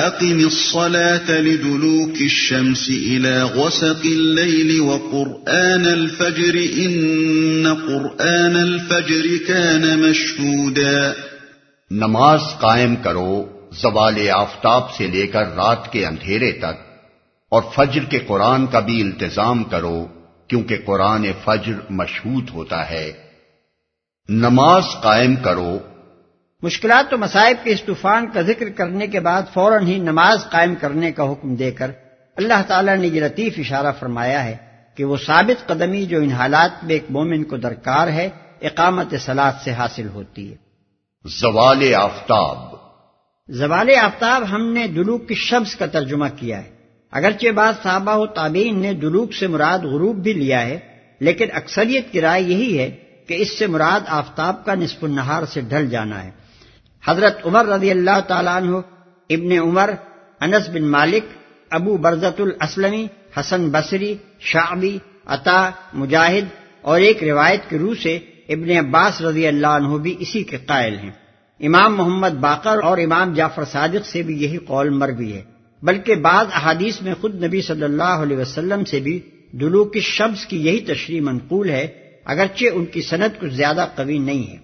أقم الصلاة لدلوك الشمس إلى غسق الليل وقرآن الفجر إن قرآن الفجر كان مشهودا نماز قائم کرو زوال آفتاب سے لے کر رات کے اندھیرے تک اور فجر کے قرآن کا بھی التظام کرو کیونکہ قرآن فجر مشہود ہوتا ہے۔ نماز قائم کرو مشکلات و مصائب کے اس طوفان کا ذکر کرنے کے بعد فوراً ہی نماز قائم کرنے کا حکم دے کر اللہ تعالیٰ نے یہ لطیف اشارہ فرمایا ہے کہ وہ ثابت قدمی جو ان حالات میں ایک مومن کو درکار ہے اقامت سلاد سے حاصل ہوتی ہے۔ زوال آفتاب۔ زوال آفتاب ہم نے دلوک کی شبز کا ترجمہ کیا ہے۔ اگرچہ بعض صحابہ و تابعین نے دلوک سے مراد غروب بھی لیا ہے لیکن اکثریت کی رائے یہی ہے کہ اس سے مراد آفتاب کا نصف النہار سے ڈھل جانا ہے۔ حضرت عمر رضی اللہ تعالیٰ عنہ، ابن عمر، انس بن مالک، ابو برزت الاسلمی، حسن بصری، شعبی، عطا، مجاہد اور ایک روایت کے روح سے ابن عباس رضی اللہ عنہ بھی اسی کے قائل ہیں۔ امام محمد باقر اور امام جعفر صادق سے بھی یہی قول مروی ہے۔ بلکہ بعض احادیث میں خود نبی صلی اللہ علیہ وسلم سے بھی دلو کی شبز کی یہی تشریح منقول ہے، اگرچہ ان کی صنعت کچھ زیادہ قوی نہیں ہے۔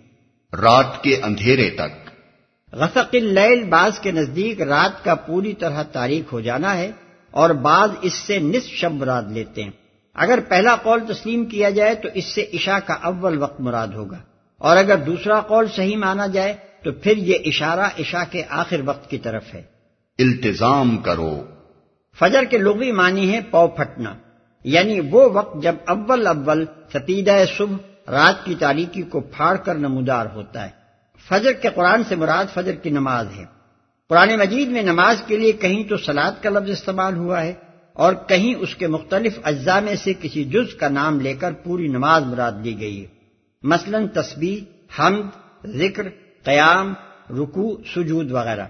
رات کے اندھیرے تک غفق اللیل بعض کے نزدیک رات کا پوری طرح تاریخ ہو جانا ہے اور بعض اس سے نصف شب مراد لیتے ہیں۔ اگر پہلا قول تسلیم کیا جائے تو اس سے عشاء کا اول وقت مراد ہوگا۔ اور اگر دوسرا قول صحیح مانا جائے تو پھر یہ اشارہ عشاء کے آخر وقت کی طرف ہے۔ التزام کرو۔ فجر کے لغوی معنی ہے پو پھٹنا۔ یعنی وہ وقت جب اول اول ستیدہ صبح رات کی تاریکی کو پھاڑ کر نمودار ہوتا ہے۔ فجر کے قرآن سے مراد فجر کی نماز ہے۔ قرآن مجید میں نماز کے لیے کہیں تو سلاد کا لفظ استعمال ہوا ہے اور کہیں اس کے مختلف اجزاء میں سے کسی جز کا نام لے کر پوری نماز مراد لی گئی ہے۔ مثلا تسبیح، حمد، ذکر، قیام، رکوع، سجود وغیرہ۔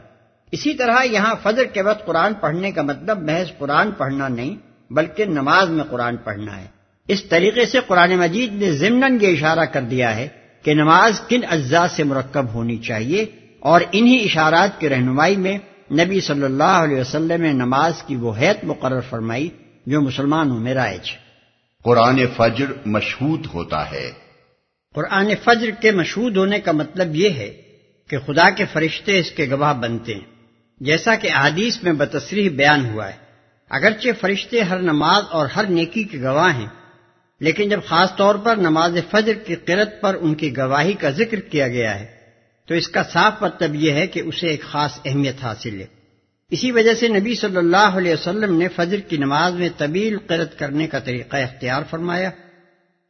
اسی طرح یہاں فجر کے وقت قرآن پڑھنے کا مطلب محض قرآن پڑھنا نہیں، بلکہ نماز میں قرآن پڑھنا ہے۔ اس طریقے سے قرآن مجید نے ضمن یہ اشارہ کر دیا ہے کہ نماز کن اجزاء سے مرکب ہونی چاہیے اور انہی اشارات کی رہنمائی میں نبی صلی اللہ علیہ وسلم نے نماز کی وہ حیت مقرر فرمائی جو مسلمانوں میں رائج قرآن فجر مشہود ہوتا ہے۔ قرآن فجر کے مشہود ہونے کا مطلب یہ ہے کہ خدا کے فرشتے اس کے گواہ بنتے ہیں۔ جیسا کہ احادیث میں بتصریح بیان ہوا ہے اگرچہ فرشتے ہر نماز اور ہر نیکی کے گواہ ہیں لیکن جب خاص طور پر نماز فجر کی قرت پر ان کی گواہی کا ذکر کیا گیا ہے، تو اس کا صاف مطلب یہ ہے کہ اسے ایک خاص اہمیت حاصل ہے۔ اسی وجہ سے نبی صلی اللہ علیہ وسلم نے فجر کی نماز میں طویل قرت کرنے کا طریقہ اختیار فرمایا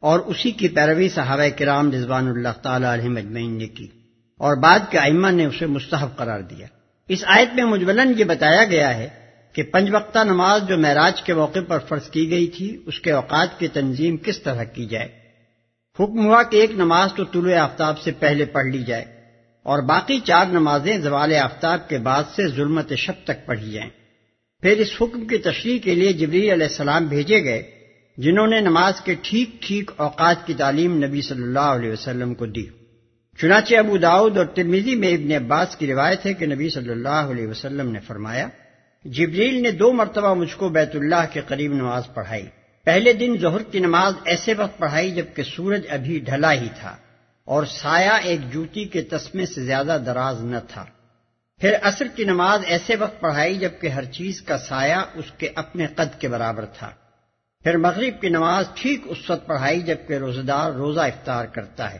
اور اسی کی پیروی صحابہ کرام رضوان اللہ تعالی علیہ مجمعین نے کی اور بعد کے ائمہ نے اسے مستحب قرار دیا۔ اس آیت میں مجملن یہ بتایا گیا ہے کہ پنج وقتہ نماز جو معراج کے موقع پر فرض کی گئی تھی، اس کے اوقات کی تنظیم کس طرح کی جائے؟ حکم ہوا کہ ایک نماز تو طلوع آفتاب سے پہلے پڑھ لی جائے اور باقی چار نمازیں زوال آفتاب کے بعد سے ظلمت شب تک پڑھی جائیں۔ پھر اس حکم کی تشریح کے لیے جبری علیہ السلام بھیجے گئے، جنہوں نے نماز کے ٹھیک ٹھیک اوقات کی تعلیم نبی صلی اللہ علیہ وسلم کو دی۔ چنانچہ ابو داؤد اور ترمیزی میں ابن عباس کی روایت ہے کہ نبی صلی اللہ علیہ وسلم نے فرمایا جبریل نے دو مرتبہ مجھ کو بیت اللہ کے قریب نماز پڑھائی۔ پہلے دن ظہر کی نماز ایسے وقت پڑھائی جبکہ سورج ابھی ڈھلا ہی تھا اور سایہ ایک جوتی کے تسمے سے زیادہ دراز نہ تھا۔ پھر عصر کی نماز ایسے وقت پڑھائی جبکہ ہر چیز کا سایہ اس کے اپنے قد کے برابر تھا۔ پھر مغرب کی نماز ٹھیک اس وقت پڑھائی جبکہ روزہ دار روزہ افطار کرتا ہے۔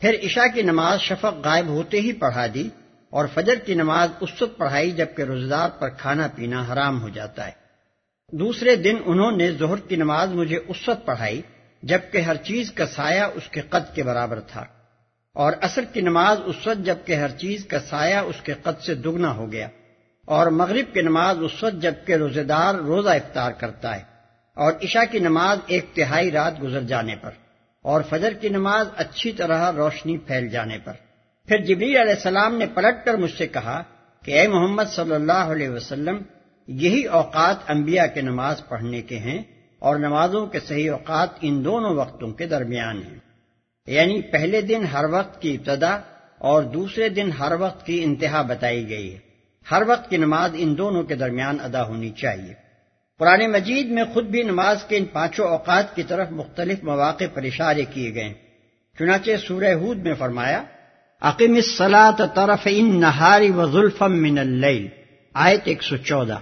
پھر عشاء کی نماز شفق غائب ہوتے ہی پڑھا دی۔ اور فجر کی نماز اس وقت پڑھائی جبکہ روزدار پر کھانا پینا حرام ہو جاتا ہے۔ دوسرے دن انہوں نے ظہر کی نماز مجھے اس وقت پڑھائی جبکہ ہر چیز کا سایہ اس کے قد کے برابر تھا۔ اور عصر کی نماز اس وقت جبکہ ہر چیز کا سایہ اس کے قد سے دگنا ہو گیا۔ اور مغرب کی نماز اس وقت جبکہ روزے دار روزہ افطار کرتا ہے۔ اور عشاء کی نماز ایک تہائی رات گزر جانے پر۔ اور فجر کی نماز اچھی طرح روشنی پھیل جانے پر۔ پھر جبری علیہ السلام نے پلٹ کر مجھ سے کہا کہ اے محمد صلی اللہ علیہ وسلم، یہی اوقات انبیاء کے نماز پڑھنے کے ہیں اور نمازوں کے صحیح اوقات ان دونوں وقتوں کے درمیان ہیں۔ یعنی پہلے دن ہر وقت کی ابتدا اور دوسرے دن ہر وقت کی انتہا بتائی گئی ہے۔ ہر وقت کی نماز ان دونوں کے درمیان ادا ہونی چاہیے۔ پرانے مجید میں خود بھی نماز کے ان پانچوں اوقات کی طرف مختلف مواقع پر اشارے کیے گئے چنانچہ سورہ ہود میں فرمایا عقیم الصلاۃ طرف ان نہاری و ظلفم من اللیل۔ آیت ایک سو چودہ۔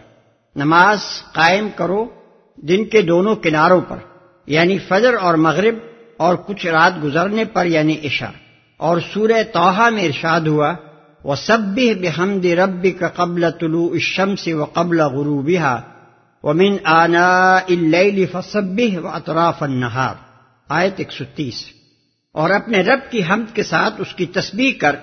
نماز قائم کرو دن کے دونوں کناروں پر یعنی فجر اور مغرب، اور کچھ رات گزرنے پر یعنی عشاء۔ اور سورہ توحا میں ارشاد ہوا وہ سب بحمد ربی کا قبل طلوع الشمس و قبل غروبها، ومن آناء اللیل فسبح و اطراف النہار آیت ایک سو تیس۔ اور اپنے رب کی حمد کے ساتھ اس کی تسبیح کر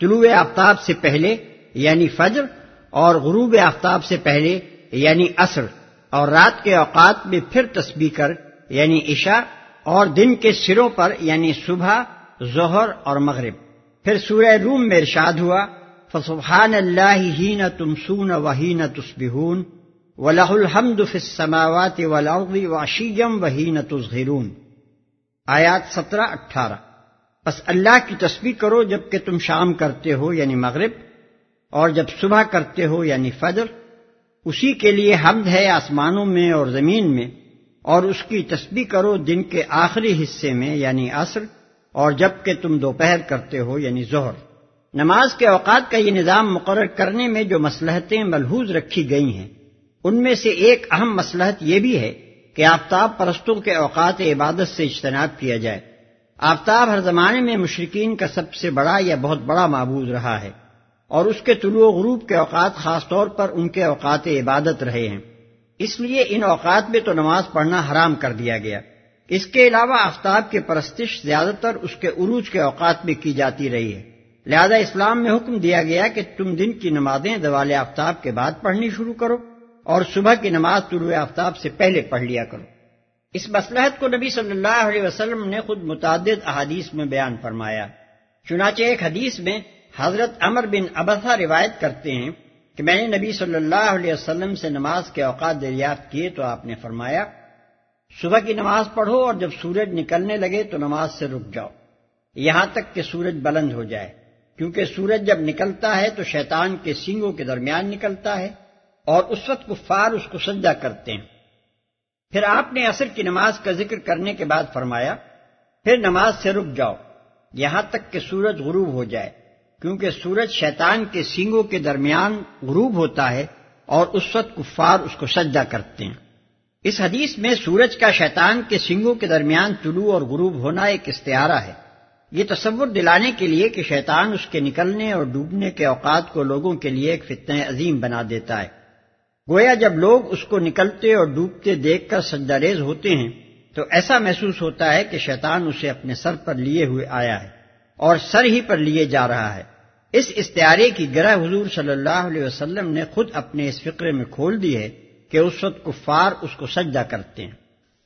طلوع آفتاب سے پہلے یعنی فجر اور غروب آفتاب سے پہلے یعنی عصر اور رات کے اوقات میں پھر تسبیح کر یعنی عشاء اور دن کے سروں پر یعنی صبح، ظہر اور مغرب۔ پھر سورہ روم میں ارشاد ہوا، فسبحان اللہ ہی نہ تم سون وہی نہ تسبہون و لہ الحمد فسماوات ولاغی واشیم وہی نہ تظہرون آیات سترہ اٹھارہ۔ بس اللہ کی تسبیح کرو جبکہ تم شام کرتے ہو یعنی مغرب، اور جب صبح کرتے ہو یعنی فجر۔ اسی کے لیے حمد ہے آسمانوں میں اور زمین میں، اور اس کی تسبیح کرو دن کے آخری حصے میں یعنی عصر، اور جبکہ تم دوپہر کرتے ہو یعنی ظہر۔ نماز کے اوقات کا یہ نظام مقرر کرنے میں جو مسلحتیں ملحوظ رکھی گئی ہیں، ان میں سے ایک اہم مسلحت یہ بھی ہے کہ آفتاب پرستوں کے اوقات عبادت سے اجتناب کیا جائے۔ آفتاب ہر زمانے میں مشرقین کا سب سے بڑا یا بہت بڑا معبود رہا ہے اور اس کے طلوع غروب کے اوقات خاص طور پر ان کے اوقات عبادت رہے ہیں۔ اس لیے ان اوقات میں تو نماز پڑھنا حرام کر دیا گیا۔ اس کے علاوہ آفتاب کی پرستش زیادہ تر اس کے عروج کے اوقات میں کی جاتی رہی ہے۔ لہذا اسلام میں حکم دیا گیا کہ تم دن کی نمازیں دوال آفتاب کے بعد پڑھنی شروع کرو۔ اور صبح کی نماز طلوع آفتاب سے پہلے پڑھ لیا کرو۔ اس مسلحت کو نبی صلی اللہ علیہ وسلم نے خود متعدد احادیث میں بیان فرمایا۔ چنانچہ ایک حدیث میں حضرت عمر بن ابسا روایت کرتے ہیں کہ میں نے نبی صلی اللہ علیہ وسلم سے نماز کے اوقات دریافت کیے تو آپ نے فرمایا، صبح کی نماز پڑھو اور جب سورج نکلنے لگے تو نماز سے رک جاؤ۔ یہاں تک کہ سورج بلند ہو جائے۔ کیونکہ سورج جب نکلتا ہے تو شیطان کے سینگوں کے درمیان نکلتا ہے۔ اور اس وقت کفار اس کو سجدہ کرتے ہیں۔ پھر آپ نے عصر کی نماز کا ذکر کرنے کے بعد فرمایا، پھر نماز سے رک جاؤ، یہاں تک کہ سورج غروب ہو جائے، کیونکہ سورج شیطان کے سینگوں کے درمیان غروب ہوتا ہے اور اس وقت کفار اس کو سجدہ کرتے ہیں۔ اس حدیث میں سورج کا شیطان کے سنگوں کے درمیان طلوع اور غروب ہونا ایک استعارہ ہے۔ یہ تصور دلانے کے لیے کہ شیطان اس کے نکلنے اور ڈوبنے کے اوقات کو لوگوں کے لیے ایک فتنہ عظیم بنا دیتا ہے۔ گویا جب لوگ اس کو نکلتے اور ڈوبتے دیکھ کر سجدہ ریز ہوتے ہیں، تو ایسا محسوس ہوتا ہے کہ شیطان اسے اپنے سر پر لیے ہوئے آیا ہے اور سر ہی پر لیے جا رہا ہے۔ اس استعارے کی گرہ حضور صلی اللہ علیہ وسلم نے خود اپنے اس فقرے میں کھول دی ہے کہ اس وقت کفار اس کو سجدہ کرتے ہیں۔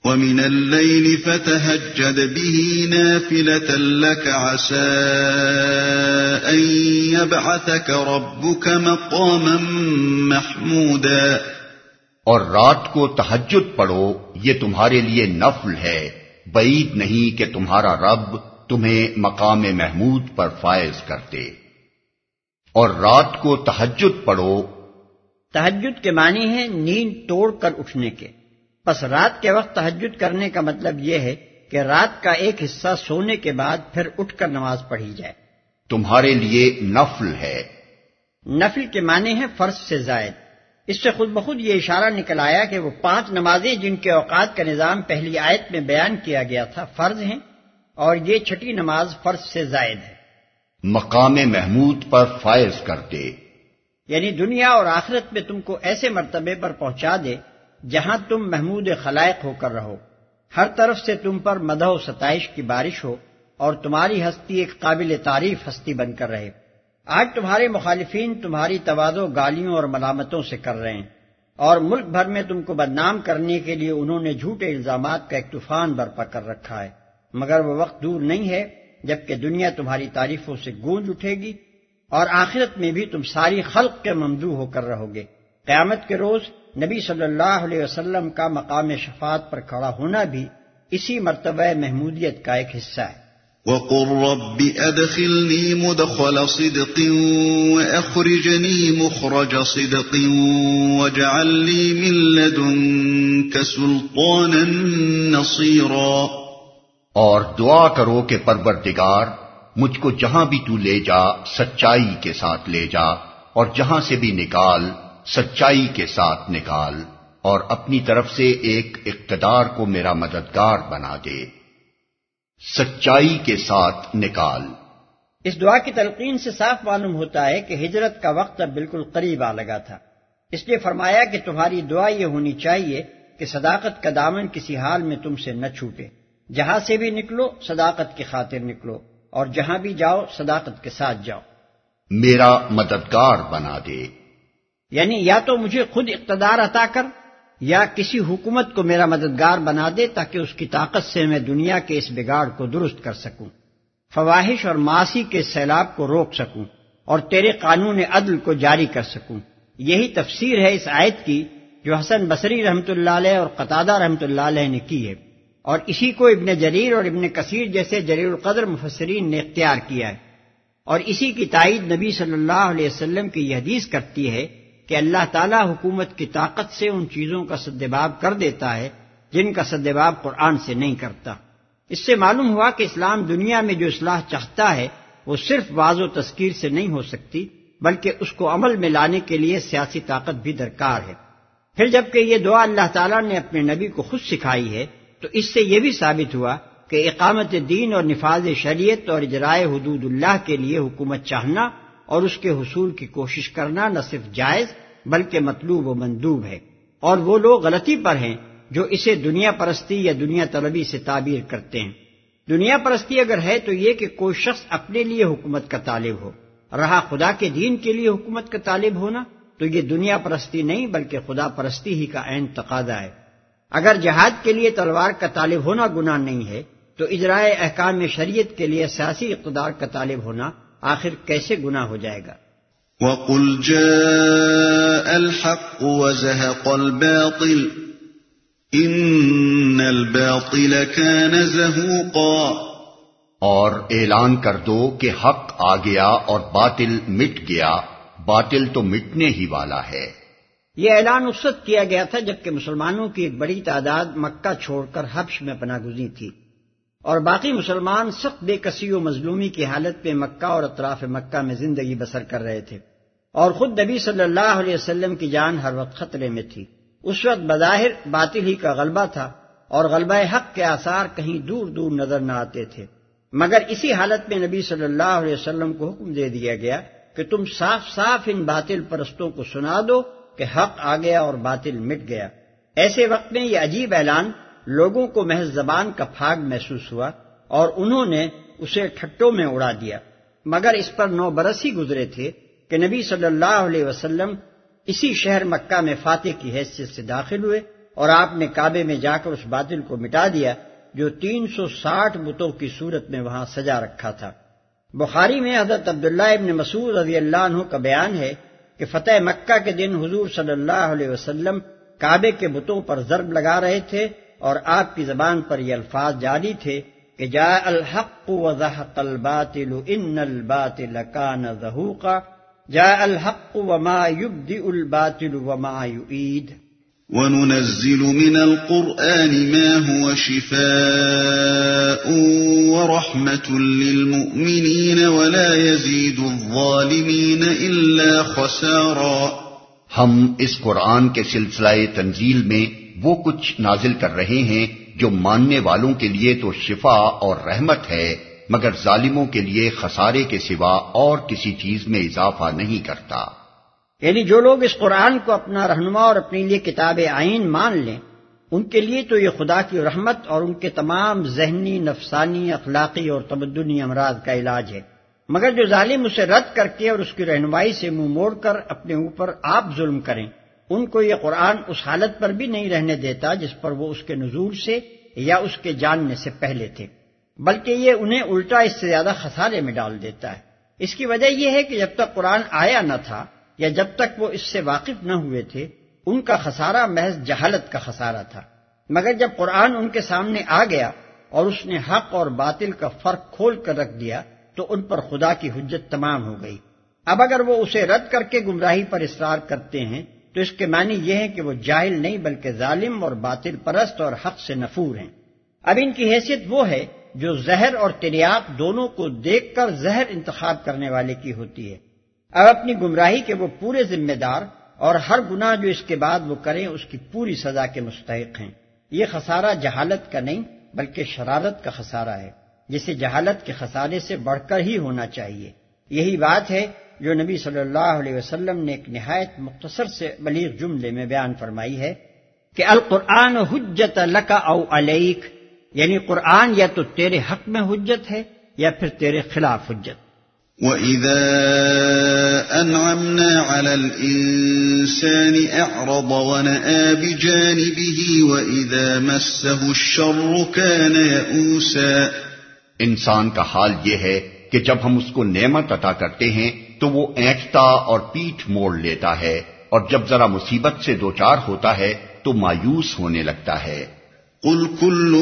وَمِنَ اللَّيْلِ فَتَهَجَّدْ بِهِ نَافِلَةً لَكَ عَسَىٰ أَن يَبْعَثَكَ رَبُّكَ مَقَامًا مَحْمُودًا اور رات کو تہجد پڑھو یہ تمہارے لیے نفل ہے۔ بعید نہیں کہ تمہارا رب تمہیں مقام محمود پر فائز کرتے۔ اور رات کو تہجد پڑھو۔ تحجد کے معنی ہے نیند توڑ کر اٹھنے کے۔ بس رات کے وقت تحجد کرنے کا مطلب یہ ہے کہ رات کا ایک حصہ سونے کے بعد پھر اٹھ کر نماز پڑھی جائے۔ تمہارے لیے نفل ہے۔ نفل کے معنی ہے فرض سے زائد۔ اس سے خود بخود یہ اشارہ نکل آیا کہ وہ پانچ نمازیں جن کے اوقات کا نظام پہلی آیت میں بیان کیا گیا تھا فرض ہیں اور یہ چھٹی نماز فرض سے زائد ہے۔ مقام محمود پر فائز کرتے یعنی دنیا اور آخرت میں تم کو ایسے مرتبے پر پہنچا دے جہاں تم محمود خلائق ہو کر رہو، ہر طرف سے تم پر مدح و ستائش کی بارش ہو اور تمہاری ہستی ایک قابل تعریف ہستی بن کر رہے۔ آج تمہارے مخالفین تمہاری توازو گالیوں اور ملامتوں سے کر رہے ہیں اور ملک بھر میں تم کو بدنام کرنے کے لیے انہوں نے جھوٹے الزامات کا ایک طوفان برپا کر رکھا ہے۔ مگر وہ وقت دور نہیں ہے جبکہ دنیا تمہاری تعریفوں سے گونج اٹھے گی اور آخرت میں بھی تم ساری خلق کے ممدو ہو کر رہو گے۔ قیامت کے روز نبی صلی اللہ علیہ وسلم کا مقام شفاعت پر کھڑا ہونا بھی اسی مرتبہ محمودیت کا ایک حصہ ہے۔ وقل رب أدخلني مدخل صدق وأخرجني مخرج صدق واجعل لي من لدنك سلطانا نصيرا۔ اور دعا کرو کہ پروردگار مجھ کو جہاں بھی تو لے جا سچائی کے ساتھ لے جا اور جہاں سے بھی نکال سچائی کے ساتھ نکال اور اپنی طرف سے ایک اقتدار کو میرا مددگار بنا دے۔ سچائی کے ساتھ نکال۔ اس دعا کی تلقین سے صاف معلوم ہوتا ہے کہ ہجرت کا وقت اب بالکل قریب آ لگا تھا۔ اس لیے فرمایا کہ تمہاری دعا یہ ہونی چاہیے کہ صداقت کا دامن کسی حال میں تم سے نہ چھوٹے۔ جہاں سے بھی نکلو صداقت کی خاطر نکلو اور جہاں بھی جاؤ صداقت کے ساتھ جاؤ۔ میرا مددگار بنا دے۔ یعنی یا تو مجھے خود اقتدار عطا کر یا کسی حکومت کو میرا مددگار بنا دے تاکہ اس کی طاقت سے میں دنیا کے اس بگاڑ کو درست کر سکوں۔ فواہش اور معاشی کے سیلاب کو روک سکوں اور تیرے قانون عدل کو جاری کر سکوں۔ یہی تفسیر ہے اس آیت کی جو حسن بصری رحمت اللہ علیہ اور قطادہ رحمت اللہ علیہ نے کی ہے۔ اور اسی کو ابن جریر اور ابن کثیر جیسے جریر القدر مفسرین نے اختیار کیا ہے۔ اور اسی کی تائید نبی صلی اللہ علیہ وسلم کی یہ حدیث کرتی ہے کہ اللہ تعالیٰ حکومت کی طاقت سے ان چیزوں کا سدباب کر دیتا ہے جن کا سدباب قرآن سے نہیں کرتا۔ اس سے معلوم ہوا کہ اسلام دنیا میں جو اصلاح چاہتا ہے وہ صرف بعض و تذکیر سے نہیں ہو سکتی، بلکہ اس کو عمل میں لانے کے لیے سیاسی طاقت بھی درکار ہے۔ پھر جبکہ یہ دعا اللہ تعالیٰ نے اپنے نبی کو خود سکھائی ہے، تو اس سے یہ بھی ثابت ہوا کہ اقامت دین اور نفاذ شریعت اور اجرائے حدود اللہ کے لیے حکومت چاہنا اور اس کے حصول کی کوشش کرنا نہ صرف جائز بلکہ مطلوب و مندوب ہے۔ اور وہ لوگ غلطی پر ہیں جو اسے دنیا پرستی یا دنیا طلبی سے تعبیر کرتے ہیں۔ دنیا پرستی اگر ہے تو یہ کہ کوئی شخص اپنے لیے حکومت کا طالب ہو۔ رہا خدا کے دین کے لیے حکومت کا طالب ہونا تو یہ دنیا پرستی نہیں بلکہ خدا پرستی ہی کا عین تقاضا ہے۔ اگر جہاد کے لیے تلوار کا طالب ہونا گناہ نہیں ہے تو اجرائے احکام شریعت کے لیے سیاسی اقتدار کا طالب ہونا آخر کیسے گناہ ہو جائے گا؟ وَقُلْ جَاءَ الْحَقُّ وَزَهَقَ الْبَاطِلُ إِنَّ الْبَاطِلَ كَانَ زَهُوقًا اور اعلان کر دو کہ حق آ گیا اور باطل مٹ گیا۔ باطل تو مٹنے ہی والا ہے۔ یہ اعلان اس وقت کیا گیا تھا جبکہ مسلمانوں کی ایک بڑی تعداد مکہ چھوڑ کر حبش میں پناہ گزی تھی۔ اور باقی مسلمان سخت بے کسی و مظلومی کی حالت میں مکہ اور اطراف مکہ میں زندگی بسر کر رہے تھے۔ اور خود نبی صلی اللہ علیہ وسلم کی جان ہر وقت خطرے میں تھی۔ اس وقت بظاہر باطل ہی کا غلبہ تھا اور غلبہ حق کے آثار کہیں دور دور نظر نہ آتے تھے۔ مگر اسی حالت میں نبی صلی اللہ علیہ وسلم کو حکم دے دیا گیا کہ تم صاف صاف ان باطل پرستوں کو سنا دو کہ حق آ گیا اور باطل مٹ گیا۔ ایسے وقت میں یہ عجیب اعلان لوگوں کو محض زبان کا پھاگ محسوس ہوا اور انہوں نے اسے ٹھٹوں میں اڑا دیا۔ مگر اس پر نو برس ہی گزرے تھے کہ نبی صلی اللہ علیہ وسلم اسی شہر مکہ میں فاتح کی حیثیت سے داخل ہوئے اور آپ نے کعبے میں جا کر اس باطل کو مٹا دیا جو تین سو ساٹھ بتوں کی صورت میں وہاں سجا رکھا تھا۔ بخاری میں حضرت عبداللہ ابن مسعود رضی اللہ عنہ کا بیان ہے کہ فتح مکہ کے دن حضور صلی اللہ علیہ وسلم کعبے کے بتوں پر ضرب لگا رہے تھے اور آپ کی زبان پر یہ الفاظ جاری تھے کہ جا الحق وزحق الباطل ان الباطل کان زہوقا جا الحق وما يبدئ الباطل وما يعيد وننزل من القرآن ما هو شفاء ورحمة للمؤمنين ولا يزيد الظالمين إلا خسارا۔ ہم اس قرآن کے سلسلہ تنزیل میں وہ کچھ نازل کر رہے ہیں جو ماننے والوں کے لیے تو شفا اور رحمت ہے، مگر ظالموں کے لیے خسارے کے سوا اور کسی چیز میں اضافہ نہیں کرتا۔ یعنی جو لوگ اس قرآن کو اپنا رہنما اور اپنے لیے کتاب آئین مان لیں، ان کے لیے تو یہ خدا کی رحمت اور ان کے تمام ذہنی، نفسانی، اخلاقی اور تمدنی امراض کا علاج ہے۔ مگر جو ظالم اسے رد کر کے اور اس کی رہنمائی سے منہ موڑ کر اپنے اوپر آپ ظلم کریں۔ ان کو یہ قرآن اس حالت پر بھی نہیں رہنے دیتا جس پر وہ اس کے نزول سے یا اس کے جاننے سے پہلے تھے۔ بلکہ یہ انہیں الٹا اس سے زیادہ خسارے میں ڈال دیتا ہے۔ اس کی وجہ یہ ہے کہ جب تک قرآن آیا نہ تھا یا جب تک وہ اس سے واقف نہ ہوئے تھے، ان کا خسارہ محض جہالت کا خسارہ تھا۔ مگر جب قرآن ان کے سامنے آ گیا اور اس نے حق اور باطل کا فرق کھول کر رکھ دیا، تو ان پر خدا کی حجت تمام ہو گئی۔ اب اگر وہ اسے رد کر کے گمراہی پر اصرار کرتے ہیں تو اس کے معنی یہ ہے کہ وہ جاہل نہیں بلکہ ظالم اور باطل پرست اور حق سے نفور ہیں۔ اب ان کی حیثیت وہ ہے جو زہر اور تریاق دونوں کو دیکھ کر زہر انتخاب کرنے والے کی ہوتی ہے۔ اب اپنی گمراہی کے وہ پورے ذمہ دار اور ہر گناہ جو اس کے بعد وہ کریں اس کی پوری سزا کے مستحق ہیں۔ یہ خسارہ جہالت کا نہیں بلکہ شرارت کا خسارہ ہے، جسے جہالت کے خسارے سے بڑھ کر ہی ہونا چاہیے۔ یہی بات ہے جو نبی صلی اللہ علیہ وسلم نے ایک نہایت مختصر سے بلیغ جملے میں بیان فرمائی ہے کہ القرآن حجت لکا او علیک یعنی قرآن یا تو تیرے حق میں حجت ہے یا پھر تیرے خلاف حجت۔ وَإِذَا أَنْعَمْنَا عَلَى الْإِنسَانِ أَعْرَضَ وَنَآ بِجَانِبِهِ وَإِذَا مَسَّهُ الشَّرُّ كَانَ يَئُوسًا۔ انسان کا حال یہ ہے کہ جب ہم اس کو نعمت عطا کرتے ہیں تو وہ اینٹتا اور پیٹھ موڑ لیتا ہے اور جب ذرا مصیبت سے دوچار ہوتا ہے تو مایوس ہونے لگتا ہے۔ قل كل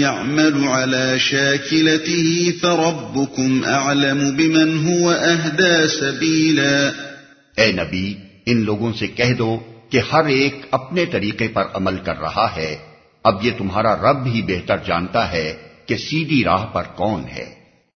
يعمل على شاكلته فربكم اعلم بمن هو اهدى سبيلا۔ اے نبی ان لوگوں سے کہہ دو کہ ہر ایک اپنے طریقے پر عمل کر رہا ہے۔ اب یہ تمہارا رب ہی بہتر جانتا ہے کہ سیدھی راہ پر کون ہے۔